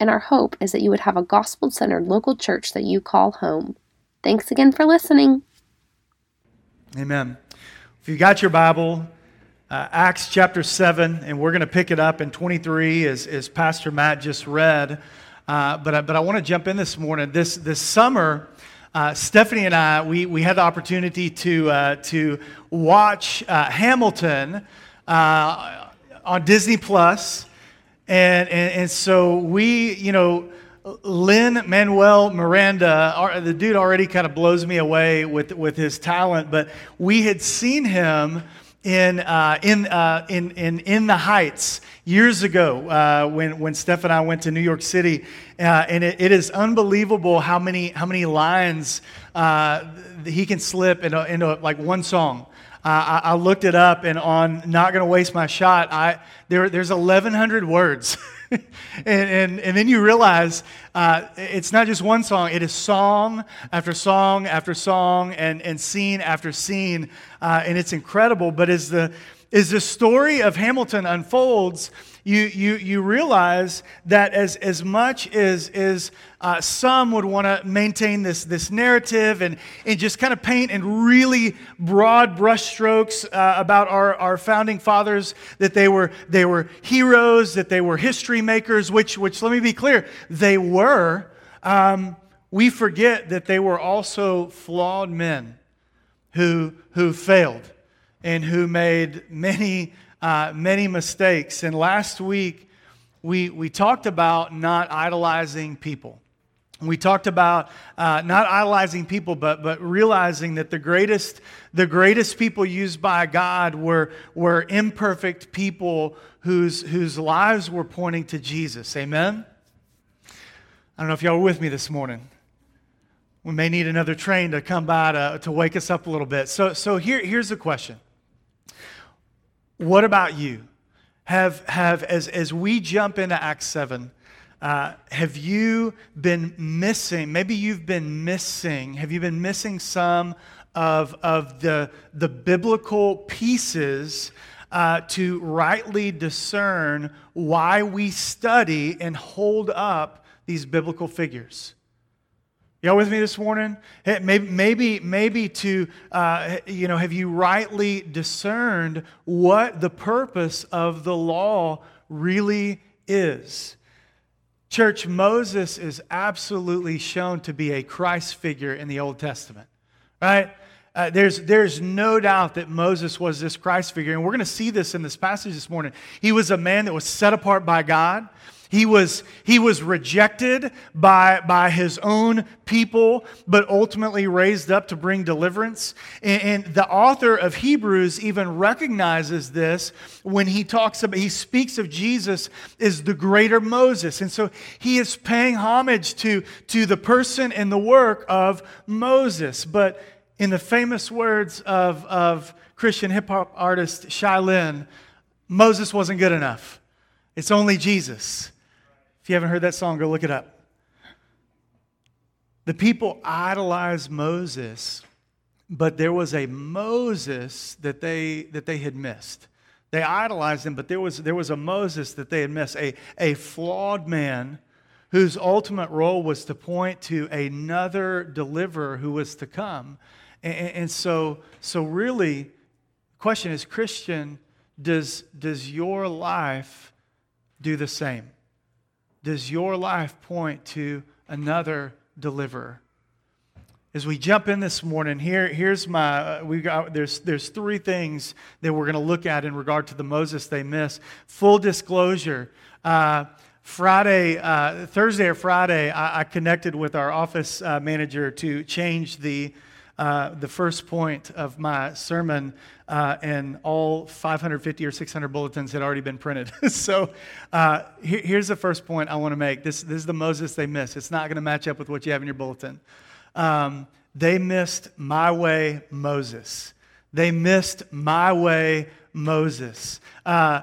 and our hope is that you would have a gospel centered local church that you call home. Thanks again for listening. Amen. If you got your Bible, uh, Acts chapter 7, and we're going to pick it up in 23 as, as Pastor Matt just read. Uh, but, I, but I want to jump in this morning. This, this summer, uh, Stephanie and I, we, we had the opportunity to, uh, to watch uh, Hamilton uh, on Disney Plus. And, and, and so we, you know, Lin-Manuel Miranda, the dude already kind of blows me away with, with his talent, but we had seen him in, uh, in, uh, in, in, in the Heights years ago uh, when, when Steph and I went to New York City. Uh, and it, it is unbelievable how many, how many lines uh, he can slip into, into like one song. I, I, looked it up, and on Not Gonna Waste My Shot, I, there, there's 1,100 words. and, and, and then you realize uh, it's not just one song, it is song after song after song and, and scene after scene. Uh, and it's incredible. But as the, as the story of Hamilton unfolds, you, you, you realize that as, as much as, as uh, some would want to maintain this, this narrative and, and just kind of paint in really broad brushstrokes uh, about our, our founding fathers, that they were, they were heroes, that they were history makers, which, which let me be clear, they were. Um, we forget that they were also flawed men who, who failed and who made many uh, many mistakes. And last week, we, we talked about not idolizing people. We talked about uh, not idolizing people, but, but realizing that the greatest, the greatest people used by God were, were imperfect people whose, whose lives were pointing to Jesus. Amen? I don't know if y'all were with me this morning. We may need another train to come by to, to wake us up a little bit. So, so here, here's the question what about you? Have, have as, as we jump into Acts 7, uh, have you been missing, maybe you've been missing, have you been missing some of, of the, the biblical pieces uh, to rightly discern why we study and hold up these biblical figures? Y'all with me this morning? Maybe, maybe, maybe to, uh, you know, have you rightly discerned what the purpose of the law really is? Church, Moses is absolutely shown to be a Christ figure in the Old Testament, right? Uh, there's, there's no doubt that Moses was this Christ figure, and we're going to see this in this passage this morning. He was a man that was set apart by God. He was, he was rejected by, by his own people, but ultimately raised up to bring deliverance. And, and, the author of Hebrews even recognizes this when he talks about, he speaks of Jesus as the greater Moses. And so he is paying homage to, to the person and the work of Moses. But in the famous words of, of Christian hip hop artist Shai Linne, Moses wasn't good enough. It's only Jesus. If you haven't heard that song, go look it up. The people idolized Moses, but there was a Moses that they, that they had missed. They idolized him, but there was, there was a Moses that they had missed, a, a flawed man whose ultimate role was to point to another deliverer who was to come. And, and so, so really, the question is Christian, does, does your life do the same? Does your life point to another deliverer? As we jump in this morning, here, here's my, uh, we got, there's, there's three things that we're going to look at in regard to the Moses they miss. Full disclosure, uh, Friday, uh, Thursday or Friday, I, I, connected with our office uh, manager to change the uh, the first point of my sermon, uh, and all 550 or 600 bulletins had already been printed. so uh, here, here's the first point I want to make. This, this is the Moses they missed. It's not going to match up with what you have in your bulletin. Um, they missed my way, Moses. They missed my way, Moses. Uh,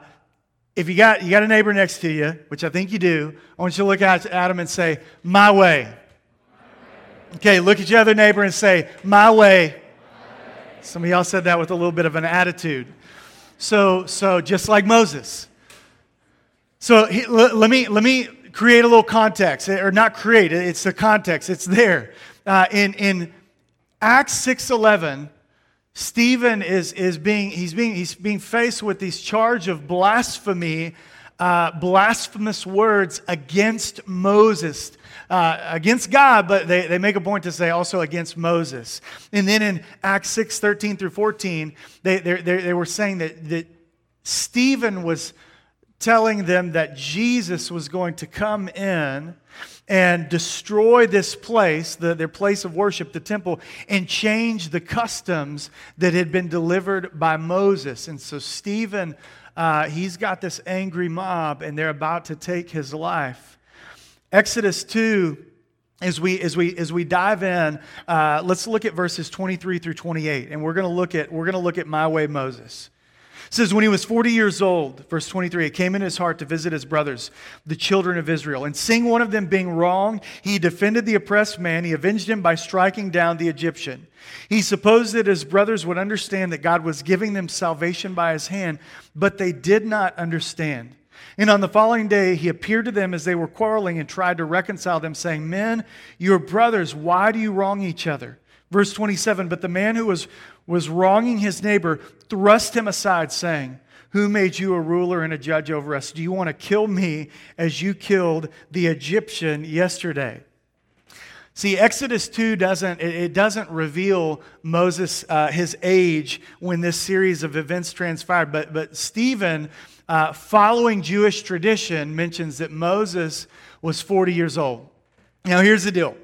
if you got, you got a neighbor next to you, which I think you do, I want you to look at Adam and say, My way. Okay, look at your other neighbor and say, My way. Some of y'all said that with a little bit of an attitude. So, so just like Moses. So he, let, let, me, let me create a little context, or not create, it's the context, it's there. Uh, in, in Acts 6.11, Stephen is, is being, he's being, he's being faced with this charge of blasphemy, uh, blasphemous words against Moses, uh, against God, but they, they make a point to say also against Moses. And then in Acts 6 13 through 14, they, they, they were saying that, that Stephen was telling them that Jesus was going to come in and destroy this place, the, their place of worship, the temple, and change the customs that had been delivered by Moses. And so Stephen, uh, he's got this angry mob, and they're about to take his life. Exodus 2 as we as we as we dive in uh, let's look at verses 23 through 28 and we're going to look at we're to look at my way moses it says, When he was 40 years old, verse 23, it came in his heart to visit his brothers, the children of Israel. And seeing one of them being wrong, he defended the oppressed man. He avenged him by striking down the Egyptian. He supposed that his brothers would understand that God was giving them salvation by his hand, but they did not understand. And on the following day, he appeared to them as they were quarreling and tried to reconcile them, saying, Men, your brothers, why do you wrong each other? Verse 27 But the man who was, was wronging his neighbor thrust him aside, saying, Who made you a ruler and a judge over us? Do you want to kill me as you killed the Egyptian yesterday? See, Exodus 2 doesn't, it doesn't reveal Moses, uh, his age when this series of events transpired, but, but Stephen, uh, following Jewish tradition, mentions that Moses was 40 years old. Now, here's the deal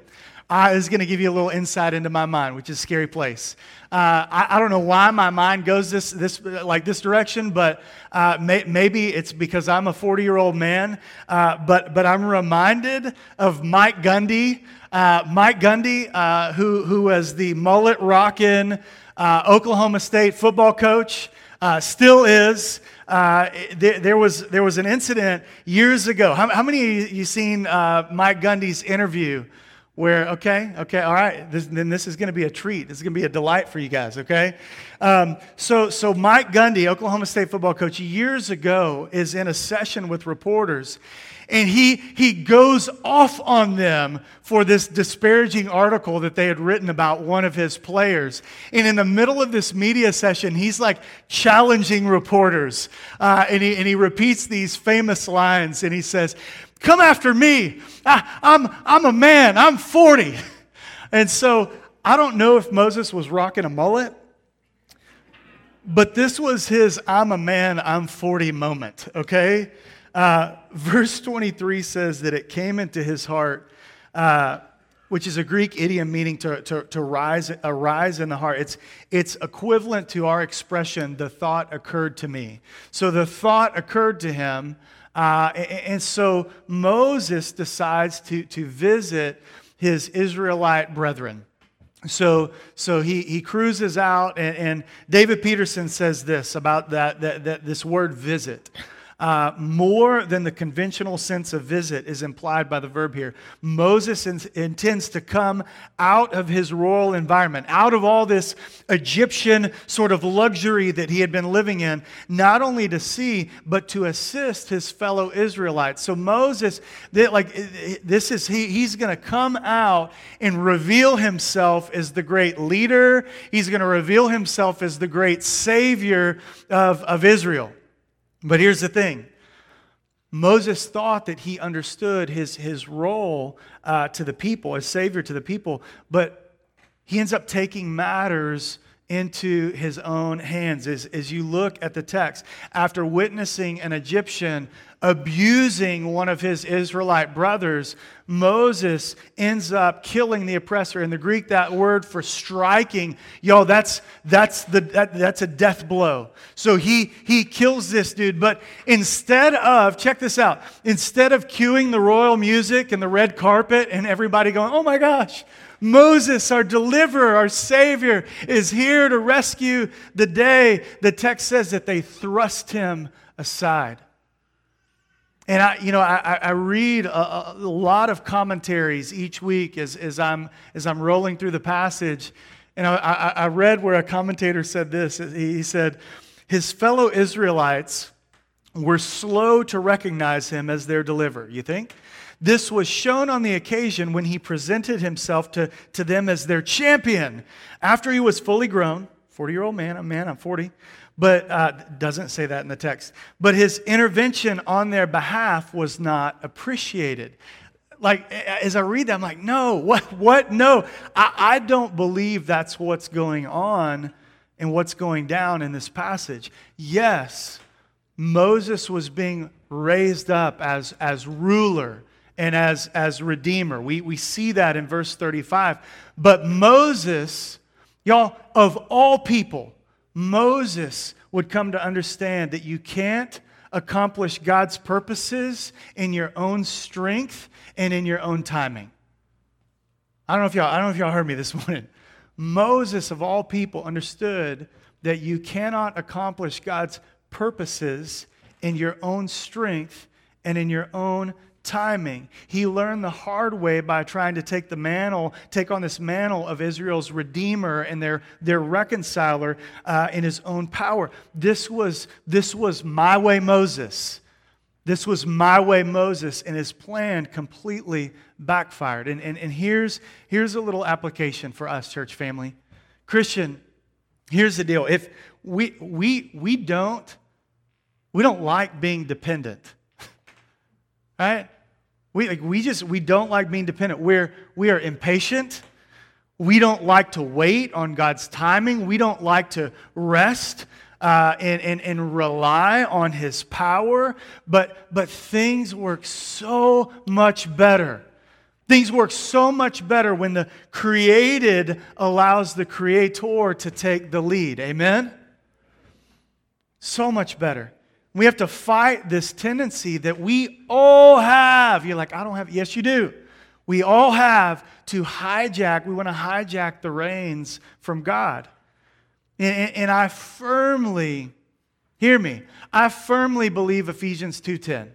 I is going to give you a little insight into my mind, which is a scary place. Uh, I, I, don't know why my mind goes this, this like this direction, but uh, may, maybe it's because I'm a 40 year old man. Uh, but but I'm reminded of Mike Gundy, uh, Mike Gundy, uh, who who was the mullet rocking Oklahoma State football coach, still is. Uh, there, there, was, there was an incident years ago. How, how many of you seen uh, Mike Gundy's interview where, okay, okay, all right, this, then this is going to be a treat. This is going to be a delight for you guys, okay? Um, so, so Mike Gundy, Oklahoma State football coach, years ago is in a session with reporters, and he, he goes off on them for this disparaging article that they had written about one of his players. And in the middle of this media session, he's like challenging reporters. Uh, and, he, and he repeats these famous lines, and he says, Come after me. I, I'm, I'm a man. I'm 40. And so I don't know if Moses was rocking a mullet, but this was his I'm a man, I'm 40 moment, okay? Uh, verse 23 says that it came into his heart, uh, which is a Greek idiom meaning to, to, to rise, arise in the heart. It's, it's equivalent to our expression, the thought occurred to me. So the thought occurred to him uh, and so Moses decides to, to visit his Israelite brethren. So, so he, he cruises out, and, and David Peterson says this about that, that, that this word visit. Uh, more than the conventional sense of visit is implied by the verb here. Moses in, intends to come out of his royal environment, out of all this Egyptian sort of luxury that he had been living in, not only to see, but to assist his fellow Israelites. So Moses, they, like this is he, he's going to come out and reveal himself as the great leader. He's going to reveal himself as the great savior of, of Israel. But here's the thing Moses thought that he understood his, his role uh, to the people, as Savior to the people, but he ends up taking matters into his own hands. As, as you look at the text, after witnessing an Egyptian abusing one of his Israelite brothers, Moses ends up killing the oppressor. In the Greek, that word for striking, yo, that's, that's, the, that, that's a death blow. So he, he kills this dude. But instead of, check this out, instead of cueing the royal music and the red carpet and everybody going, oh my gosh, Moses, our deliverer, our Savior, is here to rescue the day. The text says that they thrust him aside. And I, you know, I, I read a, a, lot of commentaries each week as, as, I'm, as I'm rolling through the passage. And I, I read where a commentator said this. He said, His fellow Israelites were slow to recognize him as their deliverer. You think? This was shown on the occasion when he presented himself to, to them as their champion. After he was fully grown, 40 year old man, a man, I'm 40, but uh, doesn't say that in the text. But his intervention on their behalf was not appreciated. Like, as I read that, I'm like, no, what, what? No, I, I don't believe that's what's going on and what's going down in this passage. Yes, Moses was being raised up as, as ruler and as, as redeemer. We, we see that in verse 35. But Moses, y'all, of all people, Moses would come to understand that you can't accomplish God's purposes in your own strength and in your own timing. I don't know if y'all, I don't know if y'all heard me this morning. Moses, of all people, understood that you cannot accomplish God's purposes in your own strength and in your own timing. He learned the hard way by trying to take the mantle, take on this mantle of Israel's redeemer and their, their reconciler uh, in his own power. This was, this was my way Moses. This was my way Moses, and his plan completely backfired. And, and, and here's, here's a little application for us, church family. Christian, here's the deal. If we, we, we don't, we don't like being dependent right? We, like, we just we don't like being dependent. We're we are impatient. We don't like to wait on God's timing. We don't like to rest uh, and, and, and rely on His power. But, but things work so much better. Things work so much better when the created allows the creator to take the lead. Amen? So much better. We have to fight this tendency that we all have. You're like, I don't have. Yes, you do. We all have to hijack, we want to hijack the reins from God. And, and, I firmly, hear me, I firmly believe Ephesians 2.10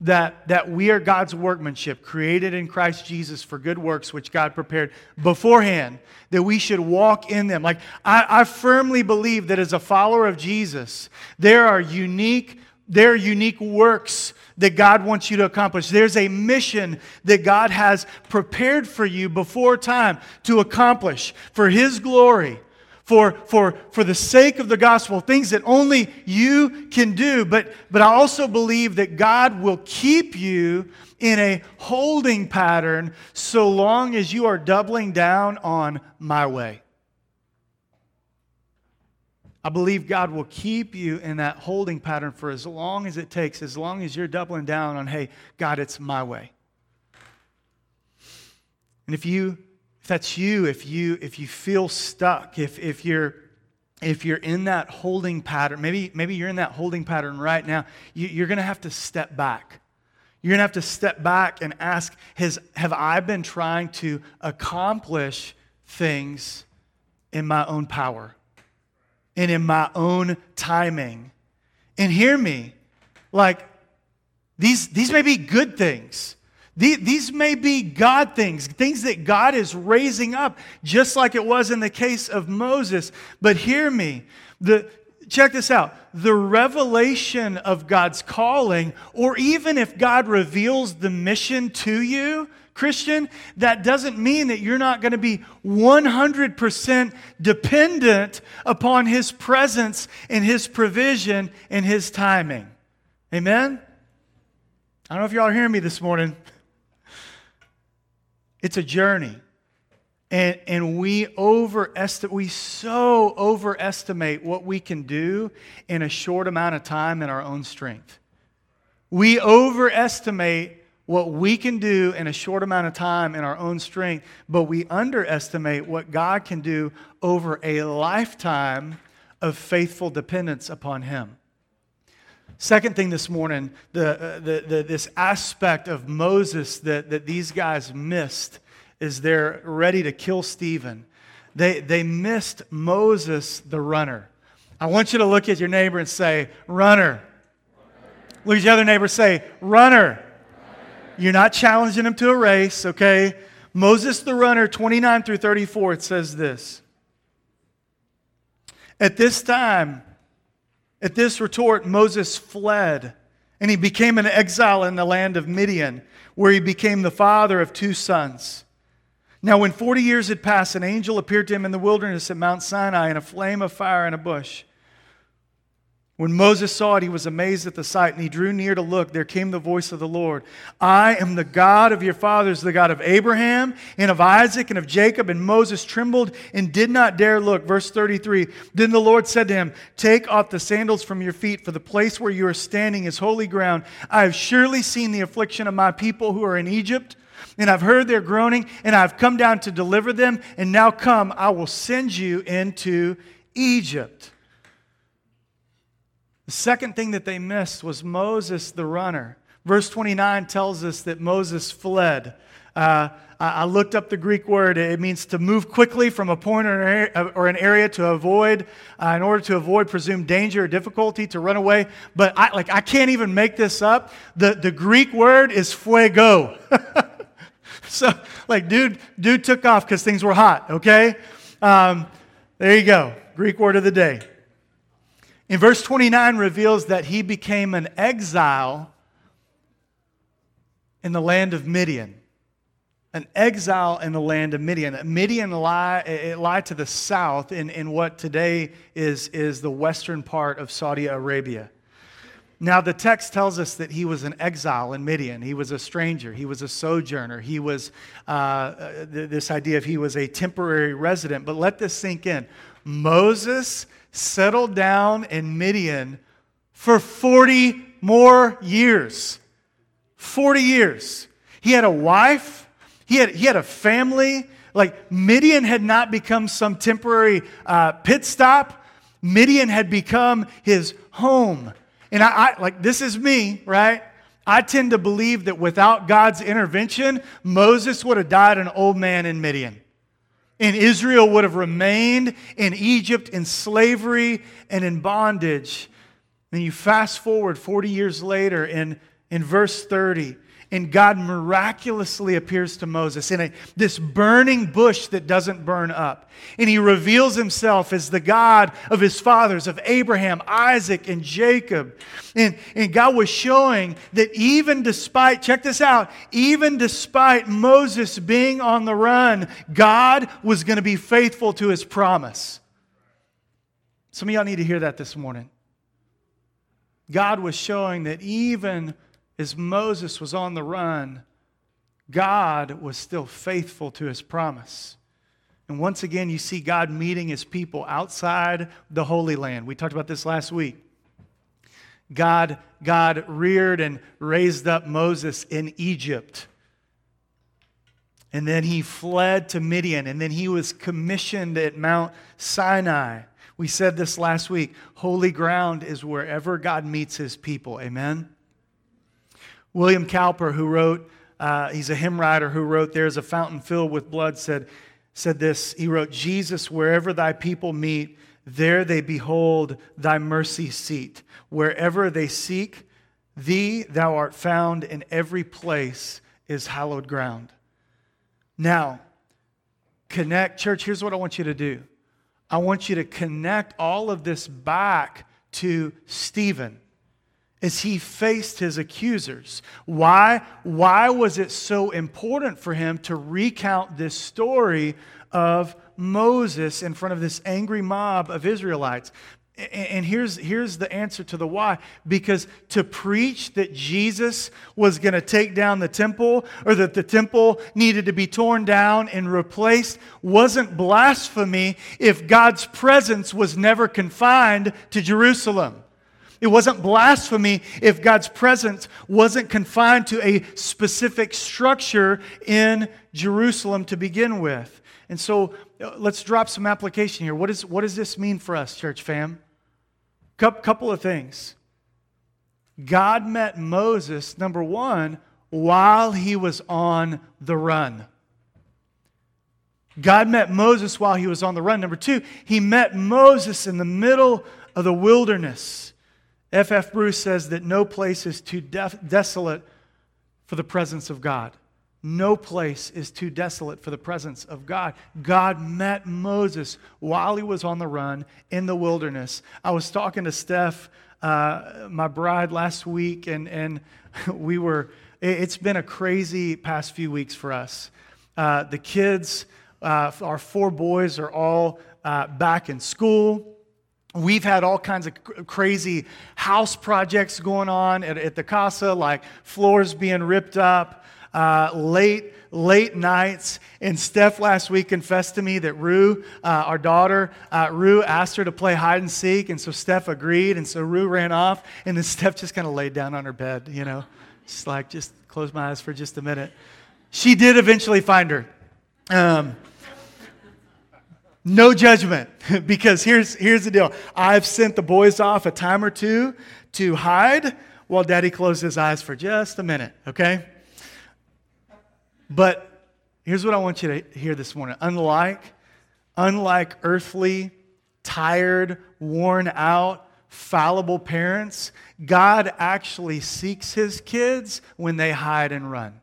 that, that we are God's workmanship, created in Christ Jesus for good works, which God prepared beforehand, that we should walk in them. Like, I, I firmly believe that as a follower of Jesus, there are unique, there are unique works that God wants you to accomplish. There's a mission that God has prepared for you before time to accomplish for His glory for, for, for the sake of the gospel, things that only you can do. But, but I also believe that God will keep you in a holding pattern so long as you are doubling down on my way. I believe God will keep you in that holding pattern for as long as it takes, as long as you're doubling down on, hey, God, it's my way. And if you that's you, if you if you feel stuck, if if you're if you're in that holding pattern, maybe maybe you're in that holding pattern right now, you, going to have to step back. You're going to have to step back and ask, has, have I been trying to accomplish things in my own power and in my own timing? And hear me, like these, these may be good things. These may be God things, things that God is raising up, just like it was in the case of Moses. But hear me. The, check this out. The revelation of God's calling, or even if God reveals the mission to you, Christian, that doesn't mean that you're not going to be 100% dependent upon His presence and His provision and His timing. Amen? I don't know if y'all are hearing me this morning. It's a journey. And, and we overestimate, we so overestimate what we can do in a short amount of time in our own strength. We overestimate what we can do in a short amount of time in our own strength, but we underestimate what God can do over a lifetime of faithful dependence upon Him. Second thing this morning, the, uh, the, the, this aspect of Moses that, that these guys missed is they're ready to kill Stephen. They, they missed Moses the runner. I want you to look at your neighbor and say, runner. Look at your other neighbor say, runner. You're not challenging him to a race, okay? Moses the runner, 29 through 34, it says this. At this time, at this retort, Moses fled, and he became an exile in the land of Midian, where he became the father of two sons. Now, when 40 years had passed, an angel appeared to him in the wilderness at Mount Sinai in a flame of fire and a bush. When Moses saw it, he was amazed at the sight, and he drew near to look. There came the voice of the Lord I am the God of your fathers, the God of Abraham, and of Isaac, and of Jacob. And Moses trembled and did not dare look. Verse 33 Then the Lord said to him, Take off the sandals from your feet, for the place where you are standing is holy ground. I have surely seen the affliction of my people who are in Egypt. And I've heard their groaning, and I've come down to deliver them. And now come, I will send you into Egypt. The second thing that they missed was Moses the runner. Verse 29 tells us that Moses fled. Uh, I looked up the Greek word. It means to move quickly from a point or an area to avoid, uh, in order to avoid presumed danger or difficulty, to run away. But I, like, I can't even make this up. The, the Greek word is fuego. so, like, dude, dude took off because things were hot, okay? Um, there you go. Greek word of the day. In verse 29 reveals that he became an exile in the land of Midian. An exile in the land of Midian. Midian lie, it lied to the south in, in what today is, is the western part of Saudi Arabia. Now, the text tells us that he was an exile in Midian. He was a stranger. He was a sojourner. He was, uh, uh this idea of he was a temporary resident. But let this sink in. Moses settled down in Midian for 40 more years. 40 years. He had a wife, he had, he had a family. Like Midian had not become some temporary uh, pit stop, Midian had become his home. And I, I, like, this is me, right? I tend to believe that without God's intervention, Moses would have died an old man in Midian and Israel would have remained in Egypt in slavery and in bondage. Then you fast forward 40 years later in, in verse 30, and God miraculously appears to Moses in a, this burning bush that doesn't burn up. And he reveals himself as the God of his fathers, of Abraham, Isaac, and Jacob. And, and God was showing that even despite, check this out, even despite Moses being on the run, God was going to be faithful to his promise. Some of y'all need to hear that this morning. God was showing that even as Moses was on the run, God was still faithful to his promise. And once again, you see God meeting his people outside the Holy Land. We talked about this last week. God, God reared and raised up Moses in Egypt. And then he fled to Midian, and then he was commissioned at Mount Sinai. We said this last week holy ground is wherever God meets his people. Amen? William Cowper, who wrote, uh, he's a hymn writer who wrote, There's a fountain filled with blood, said, said this. He wrote, Jesus, wherever thy people meet, there they behold thy mercy seat. Wherever they seek thee, thou art found, in every place is hallowed ground. Now, connect, church, here's what I want you to do. I want you to connect all of this back to Stephen as he faced his accusers. Why, why was it so important for him to recount this story of Moses in front of this angry mob of Israelites? And here's, here's the answer to the why. Because to preach that Jesus was going to take down the temple or that the temple needed to be torn down and replaced wasn't blasphemy if God's presence was never confined to Jerusalem. It wasn't blasphemy if God's presence wasn't confined to a specific structure in Jerusalem to begin with. And so uh, let's drop some application here. What, is, what does this mean for us, church fam? Couple of things. God met Moses, number one, while he was on the run. God met Moses while he was on the run. Number two, he met Moses in the middle of the wilderness. F.F. F. Bruce says that no place is too def- desolate for the presence of God. No place is too desolate for the presence of God. God met Moses while he was on the run in the wilderness. I was talking to Steph, uh, my bride, last week, and, and we were, it's been a crazy past few weeks for us. Uh, the kids, uh, our four boys, are all uh, back in school. We've had all kinds of crazy house projects going on at, at the casa, like floors being ripped up uh, late, late nights. And Steph last week confessed to me that Rue, uh, our daughter, uh, Rue asked her to play hide and seek. And so Steph agreed. And so Rue ran off. And then Steph just kind of laid down on her bed, you know, just like, just close my eyes for just a minute. She did eventually find her. Um, no judgment, because here's, here's the deal. I've sent the boys off a time or two to hide while daddy closed his eyes for just a minute, okay? But here's what I want you to hear this morning. Unlike, unlike earthly, tired, worn out, fallible parents, God actually seeks his kids when they hide and run.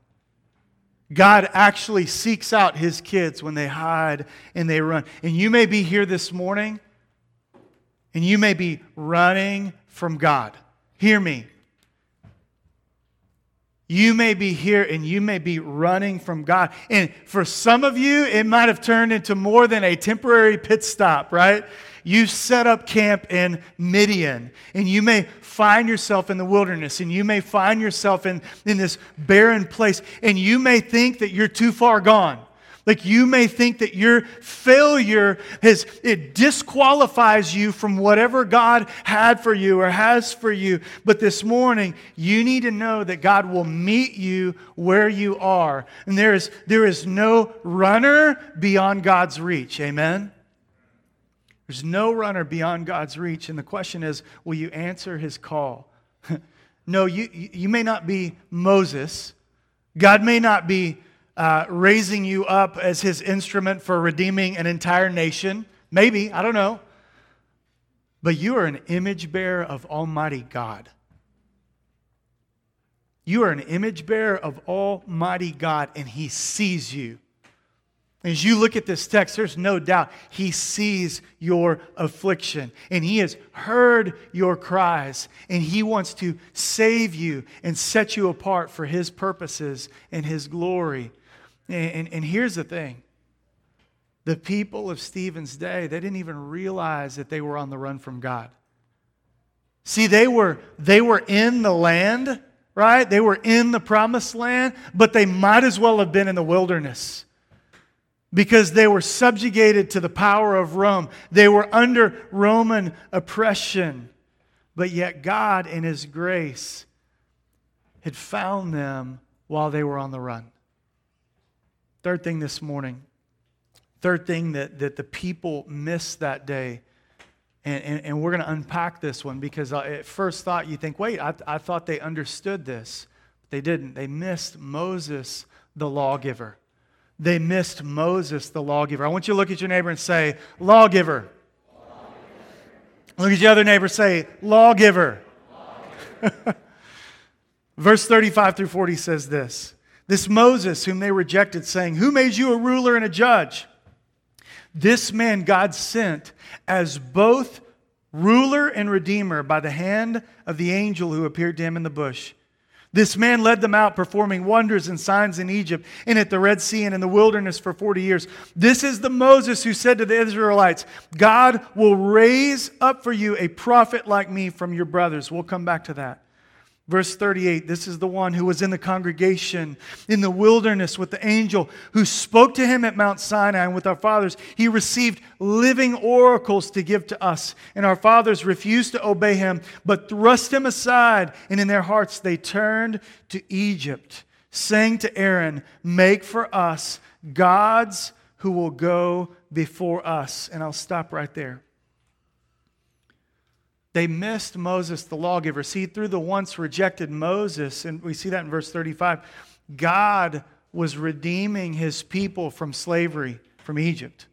God actually seeks out his kids when they hide and they run. And you may be here this morning and you may be running from God. Hear me. You may be here and you may be running from God. And for some of you, it might have turned into more than a temporary pit stop, right? You set up camp in Midian and you may find yourself in the wilderness and you may find yourself in, in this barren place and you may think that you're too far gone. Like you may think that your failure has it disqualifies you from whatever God had for you or has for you. But this morning, you need to know that God will meet you where you are. And there is there is no runner beyond God's reach. Amen. There's no runner beyond God's reach. And the question is, will you answer his call? no, you, you may not be Moses. God may not be uh, raising you up as his instrument for redeeming an entire nation. Maybe, I don't know. But you are an image bearer of Almighty God. You are an image bearer of Almighty God, and He sees you. As you look at this text, there's no doubt He sees your affliction and He has heard your cries and He wants to save you and set you apart for His purposes and His glory. And, and, and here's the thing the people of Stephen's day, they didn't even realize that they were on the run from God. See, they were, they were in the land, right? They were in the promised land, but they might as well have been in the wilderness because they were subjugated to the power of Rome. They were under Roman oppression. But yet, God, in His grace, had found them while they were on the run. Third thing this morning, third thing that, that the people missed that day, and, and, and we're going to unpack this one because at first thought you think, wait, I, I thought they understood this. But they didn't. They missed Moses, the lawgiver. They missed Moses, the lawgiver. I want you to look at your neighbor and say, lawgiver. lawgiver. Look at your other neighbor say, lawgiver. lawgiver. Verse 35 through 40 says this this Moses, whom they rejected, saying, Who made you a ruler and a judge? This man God sent as both ruler and redeemer by the hand of the angel who appeared to him in the bush. This man led them out, performing wonders and signs in Egypt and at the Red Sea and in the wilderness for 40 years. This is the Moses who said to the Israelites, God will raise up for you a prophet like me from your brothers. We'll come back to that. Verse 38 this is the one who was in the congregation in the wilderness with the angel who spoke to him at Mount Sinai and with our fathers. He received living oracles to give to us. And our fathers refused to obey him, but thrust him aside. And in their hearts they turned to Egypt, saying to Aaron, Make for us gods who will go before us. And I'll stop right there. They missed Moses, the lawgiver. See, through the once rejected Moses, and we see that in verse 35, God was redeeming his people from slavery, from Egypt.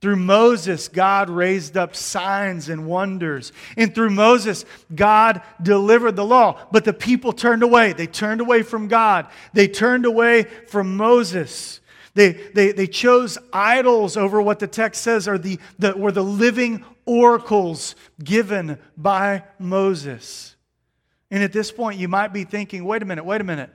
Through Moses, God raised up signs and wonders. And through Moses, God delivered the law. But the people turned away. They turned away from God. They turned away from Moses. They, they, they chose idols over what the text says are the, the, were the living oracles given by Moses. And at this point, you might be thinking, wait a minute, wait a minute.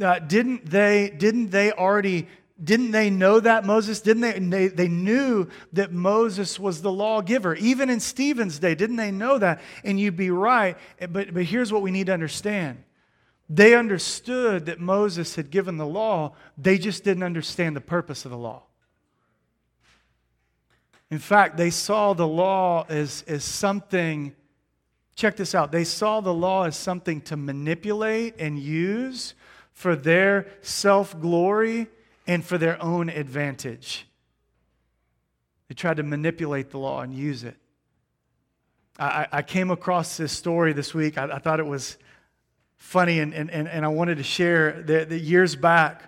Uh, didn't, they, didn't they already didn't they know that Moses? Didn't they, they? They knew that Moses was the lawgiver. Even in Stephen's day, didn't they know that? And you'd be right. But, but here's what we need to understand they understood that Moses had given the law, they just didn't understand the purpose of the law. In fact, they saw the law as, as something, check this out, they saw the law as something to manipulate and use for their self glory and for their own advantage. They tried to manipulate the law and use it. I, I came across this story this week. I, I thought it was funny, and, and, and I wanted to share that, that years back,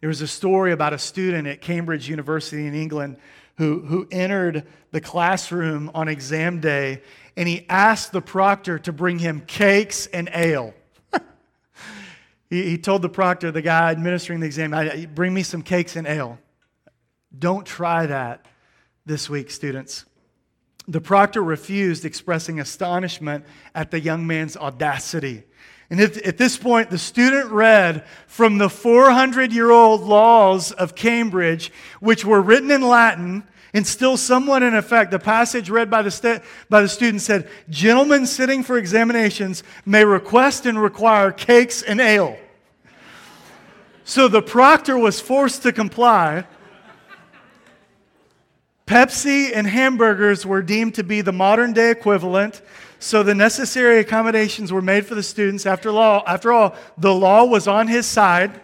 there was a story about a student at Cambridge University in England who, who entered the classroom on exam day and he asked the proctor to bring him cakes and ale. he, he told the proctor, the guy administering the exam, bring me some cakes and ale. Don't try that this week, students. The proctor refused, expressing astonishment at the young man's audacity. And at, at this point, the student read from the 400 year old laws of Cambridge, which were written in Latin and still somewhat in effect. The passage read by the, st- by the student said, Gentlemen sitting for examinations may request and require cakes and ale. So the proctor was forced to comply. Pepsi and hamburgers were deemed to be the modern day equivalent. So the necessary accommodations were made for the students. After, law, after all, the law was on his side.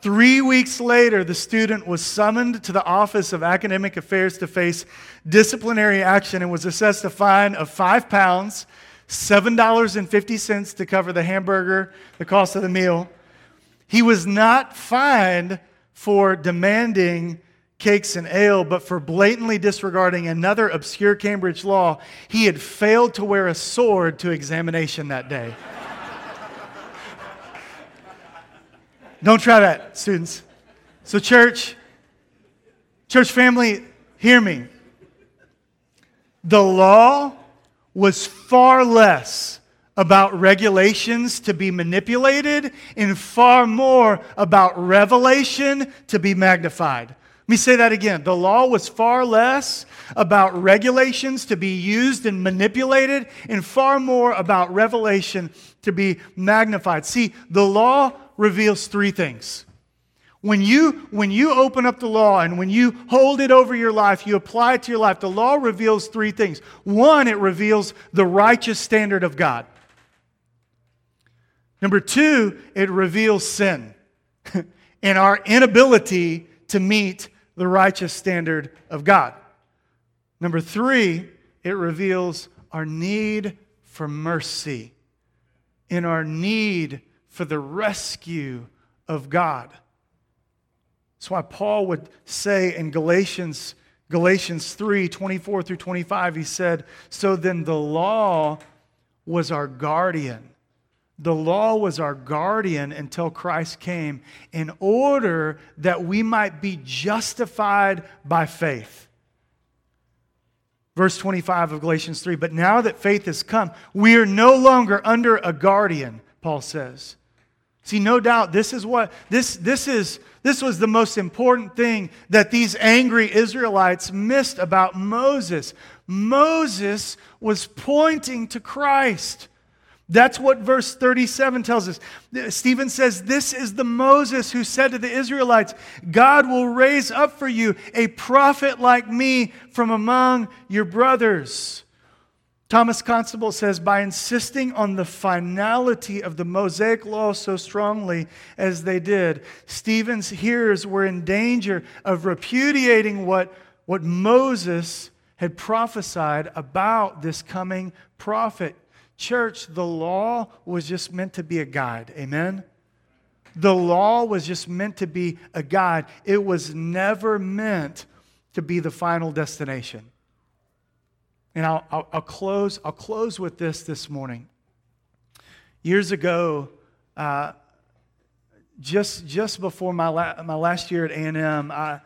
Three weeks later, the student was summoned to the Office of Academic Affairs to face disciplinary action and was assessed a fine of five pounds, $7.50 to cover the hamburger, the cost of the meal. He was not fined for demanding cakes and ale, but for blatantly disregarding another obscure Cambridge law, he had failed to wear a sword to examination that day. Don't try that, students. So, church, church family, hear me. The law was far less about regulations to be manipulated and far more about revelation to be magnified. Let me say that again. The law was far less about regulations to be used and manipulated, and far more about revelation to be magnified. See, the law reveals three things. When you, when you open up the law and when you hold it over your life, you apply it to your life, the law reveals three things. One, it reveals the righteous standard of God. Number two, it reveals sin and our inability to meet the righteous standard of God. Number three, it reveals our need for mercy and our need for the rescue of God. That's why Paul would say in Galatians, Galatians 3 24 through 25, he said, So then the law was our guardian the law was our guardian until Christ came in order that we might be justified by faith. Verse 25 of Galatians 3 But now that faith has come, we are no longer under a guardian, Paul says. See, no doubt this is what this, this is this was the most important thing that these angry Israelites missed about Moses. Moses was pointing to Christ. That's what verse 37 tells us. Stephen says, This is the Moses who said to the Israelites, God will raise up for you a prophet like me from among your brothers. Thomas Constable says, by insisting on the finality of the Mosaic law so strongly as they did, Stephen's hearers were in danger of repudiating what, what Moses had prophesied about this coming prophet. Church, the law was just meant to be a guide. Amen? The law was just meant to be a guide, it was never meant to be the final destination. And I'll, I'll, I'll close, I'll close with this this morning. Years ago, uh, just, just before my, la- my last year at A&M, I,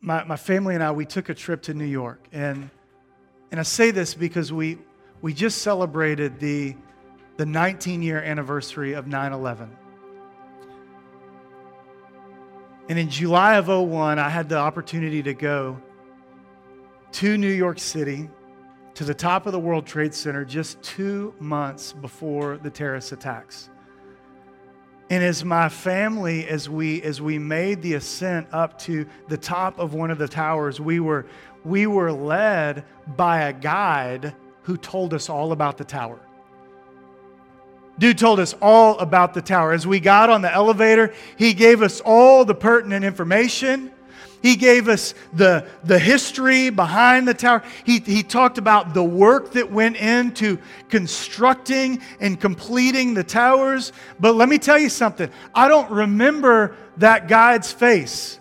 my, my family and I, we took a trip to New York. And, and I say this because we, we just celebrated the, the 19 year anniversary of 9 11. And in July of 01, I had the opportunity to go to New York City to the top of the World Trade Center just two months before the terrorist attacks. And as my family, as we as we made the ascent up to the top of one of the towers, we were we were led by a guide who told us all about the tower. Dude told us all about the tower. As we got on the elevator, he gave us all the pertinent information. He gave us the, the history behind the tower. He, he talked about the work that went into constructing and completing the towers. But let me tell you something I don't remember that guide's face.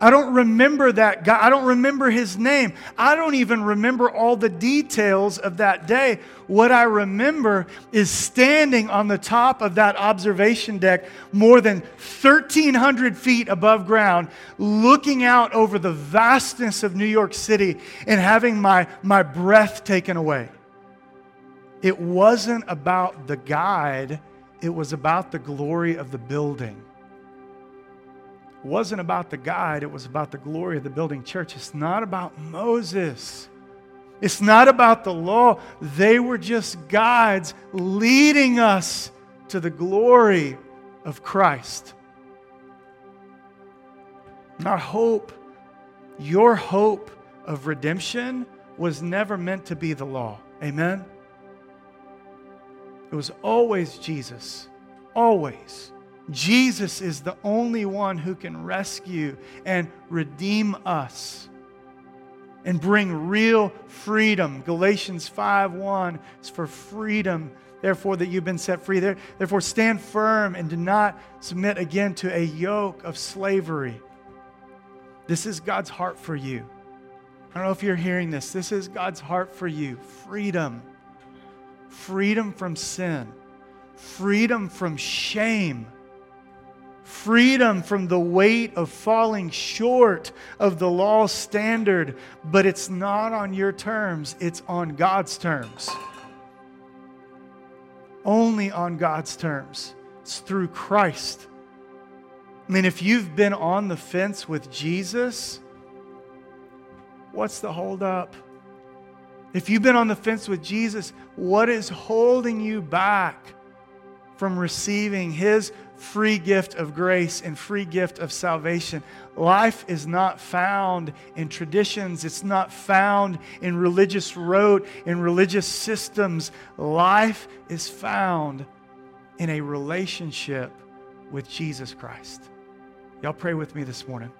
I don't remember that guy. I don't remember his name. I don't even remember all the details of that day. What I remember is standing on the top of that observation deck, more than 1,300 feet above ground, looking out over the vastness of New York City and having my, my breath taken away. It wasn't about the guide, it was about the glory of the building wasn't about the guide, it was about the glory of the building church. It's not about Moses. It's not about the law. They were just guides leading us to the glory of Christ. Our hope, your hope of redemption was never meant to be the law. Amen? It was always Jesus. Always. Jesus is the only one who can rescue and redeem us and bring real freedom. Galatians 5:1 is for freedom, therefore that you've been set free. Therefore stand firm and do not submit again to a yoke of slavery. This is God's heart for you. I don't know if you're hearing this. This is God's heart for you. Freedom. Freedom from sin. Freedom from shame freedom from the weight of falling short of the law standard, but it's not on your terms, it's on God's terms. Only on God's terms. It's through Christ. I mean, if you've been on the fence with Jesus, what's the holdup? If you've been on the fence with Jesus, what is holding you back from receiving His free gift of grace and free gift of salvation. Life is not found in traditions, it's not found in religious rote, in religious systems. Life is found in a relationship with Jesus Christ. Y'all pray with me this morning.